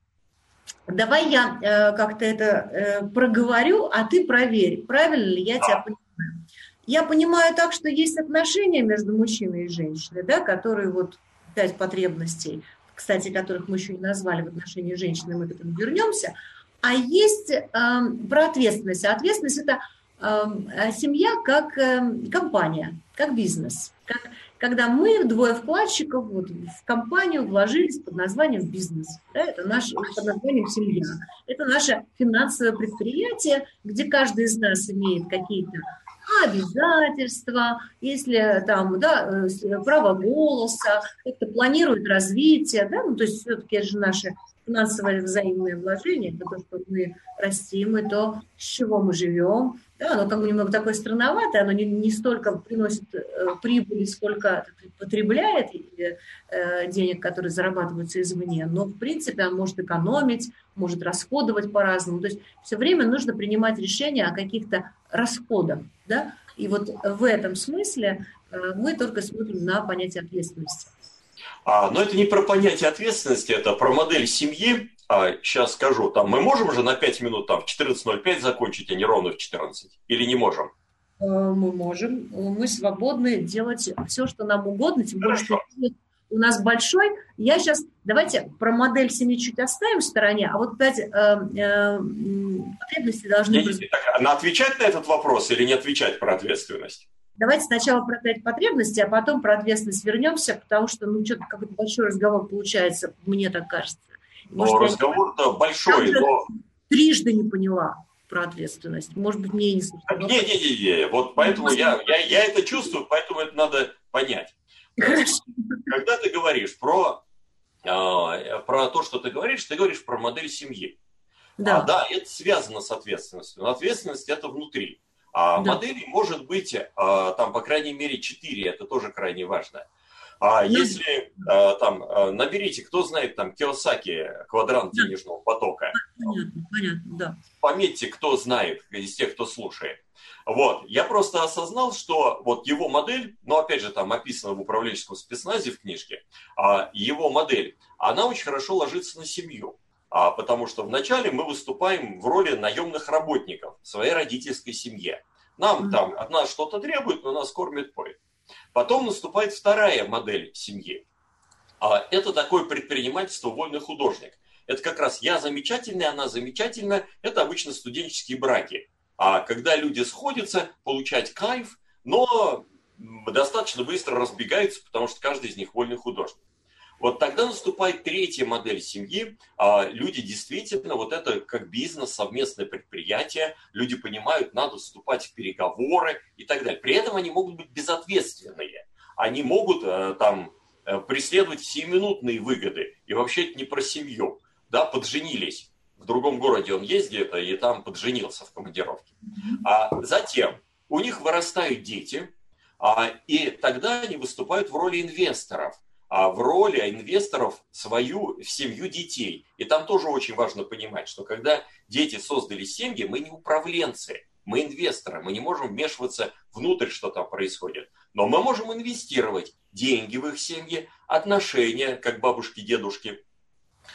Давай я э, как-то это э, проговорю, а ты проверь, правильно ли я тебя понимаю. Я понимаю так, что есть отношения между мужчиной и женщиной, да, которые вот пять потребностей, кстати, которых мы еще не назвали в отношении женщины, мы к этому вернемся. А есть э, про ответственность. А ответственность это э, семья как э, компания, как бизнес, как когда мы, двое вкладчиков, вот, в компанию вложились под названием бизнес. Да, это наш, под названием семья. Это наше финансовое предприятие, где каждый из нас имеет какие-то обязательства, если там, да, э, право голоса, как-то планирует развитие, да, ну, то есть все-таки это же наше финансовое взаимное вложение, это то, что мы растим, и то, с чего мы живем, да, оно как бы немного такое странноватое, оно не, не столько приносит э, прибыли, сколько потребляет э, денег, которые зарабатываются извне, но в принципе он может экономить, может расходовать по-разному. То есть все время нужно принимать решения о каких-то расходах. Да? И вот в этом смысле э, мы только смотрим на понятие ответственности. А, но это не про понятие ответственности, это про модель семьи, а, сейчас скажу, там мы можем уже на 5 минут там в 14.05 закончить, а не ровно в 14? Или не можем? Э, мы можем. Мы свободны делать все, что нам угодно, тем более, что у нас большой. Я сейчас, давайте про модель семьи чуть оставим в стороне, а вот, кстати, э, э, потребности должны не, быть... Так, а на отвечать на этот вопрос или не отвечать про ответственность? Давайте сначала про пять потребностей, а потом про ответственность вернемся, потому что, ну, что-то какой-то большой разговор получается, мне так кажется. Может, но разговор-то большой, но... Трижды не поняла про ответственность. Может быть, мне не слышно. Не-не-не, вот поэтому я, я, я это чувствую, поэтому это надо понять. Хорошо. Когда ты говоришь про, э, про то, что ты говоришь, ты говоришь про модель семьи. Да. А, да, это связано с ответственностью. Но ответственность это внутри. А да. моделей может быть, а, там, по крайней мере, четыре, это тоже крайне важно. А если а, там а, наберите, кто знает там Киосаки, квадрант да. денежного потока. Понятно, понятно, да. Пометьте, кто знает из тех, кто слушает. Вот, я просто осознал, что вот его модель, ну опять же там описано в управленческом спецназе в книжке, а его модель, она очень хорошо ложится на семью. А, потому что вначале мы выступаем в роли наемных работников в своей родительской семье. Нам там от нас что-то требуют, но нас кормят, поют. Потом наступает вторая модель семьи. А это такое предпринимательство вольный художник. Это как раз я замечательный, она замечательная. Это обычно студенческие браки. А когда люди сходятся, получать кайф, но достаточно быстро разбегаются, потому что каждый из них вольный художник. Вот тогда наступает третья модель семьи. А, люди действительно, вот это как бизнес, совместное предприятие, люди понимают, надо вступать в переговоры и так далее. При этом они могут быть безответственные. Они могут э, там э, преследовать всеминутные выгоды. И вообще это не про семью. Да, подженились. В другом городе он есть где-то, и там подженился в командировке. А затем у них вырастают дети, а, и тогда они выступают в роли инвесторов – в роли инвесторов свою семью детей. И там тоже очень важно понимать, что когда дети создали семьи, мы не управленцы, мы инвесторы, мы не можем вмешиваться внутрь, что там происходит. Но мы можем инвестировать деньги в их семьи, отношения, как бабушки, дедушки,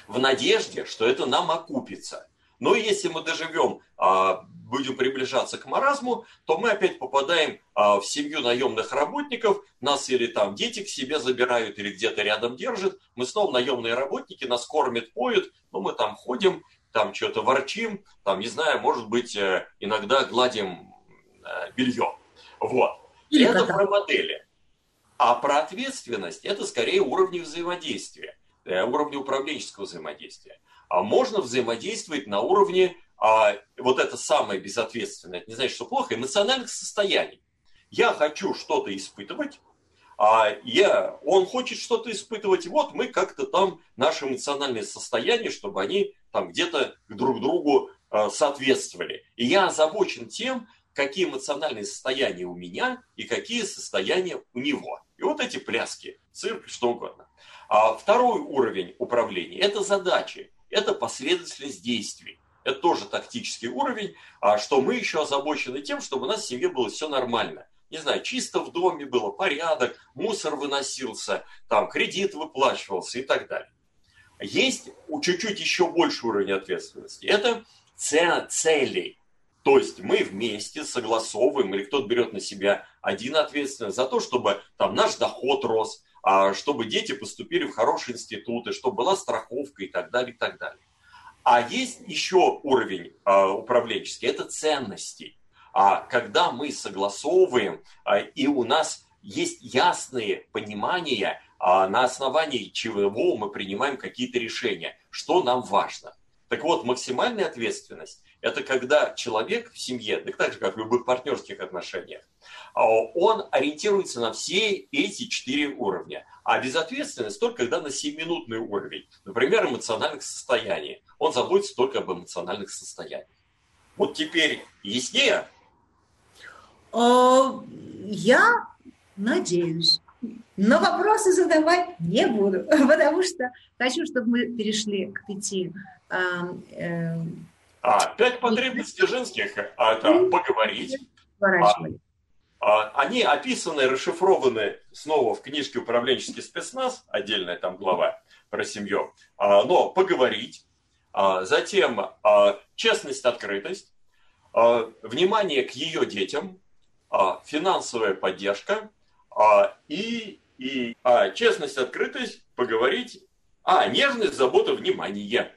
в надежде, что это нам окупится. Но если мы доживем, а, будем приближаться к маразму, то мы опять попадаем а, в семью наемных работников, нас или там дети к себе забирают, или где-то рядом держат, мы снова наемные работники, нас кормят, поют, но мы там ходим, там что-то ворчим, там, не знаю, может быть, э, иногда гладим э, белье. Вот. Или это про модели. А про ответственность это скорее уровни взаимодействия, э, уровни управленческого взаимодействия. А можно взаимодействовать на уровне а, вот это самое безответственное, это не значит, что плохо, эмоциональных состояний. Я хочу что-то испытывать, а я, он хочет что-то испытывать, вот мы как-то там наши эмоциональные состояния, чтобы они там где-то друг другу э, соответствовали. И я озабочен тем, какие эмоциональные состояния у меня и какие состояния у него. И вот эти пляски, цирк, что угодно. А второй уровень управления – это задачи, это последовательность действий. Это тоже тактический уровень, а что мы еще озабочены тем, чтобы у нас в семье было все нормально. Не знаю, чисто в доме было, порядок, мусор выносился, там кредит выплачивался и так далее. Есть чуть-чуть еще больше уровень ответственности. Это цели. То есть мы вместе согласовываем, или кто-то берет на себя один ответственность за то, чтобы там наш доход рос, а чтобы дети поступили в хорошие институты, чтобы была страховка и так далее, и так далее. А есть еще уровень а, управленческий, это ценности. А когда мы согласовываем, а, и у нас есть ясные понимания, а на основании чего мы принимаем какие-то решения, что нам важно. Так вот, максимальная ответственность – это когда человек в семье, так, так же, как в любых партнерских отношениях, а, он ориентируется на все эти четыре уровня. А безответственность только когда на 7-минутный уровень, например, эмоциональных состояний. Он заботится только об эмоциональных состояниях. Вот теперь яснее? А, я надеюсь. Но вопросы задавать не буду, *laughs* потому что хочу, чтобы мы перешли к пяти. А, пять потребностей женских это поговорить. А, а, они описаны, расшифрованы снова в книжке «Управленческий спецназ», отдельная там глава про семью. А, но поговорить, а, затем а, честность, открытость, а, внимание к ее детям, финансовая поддержка и и честность, открытость, поговорить. А, нежность, забота, внимание.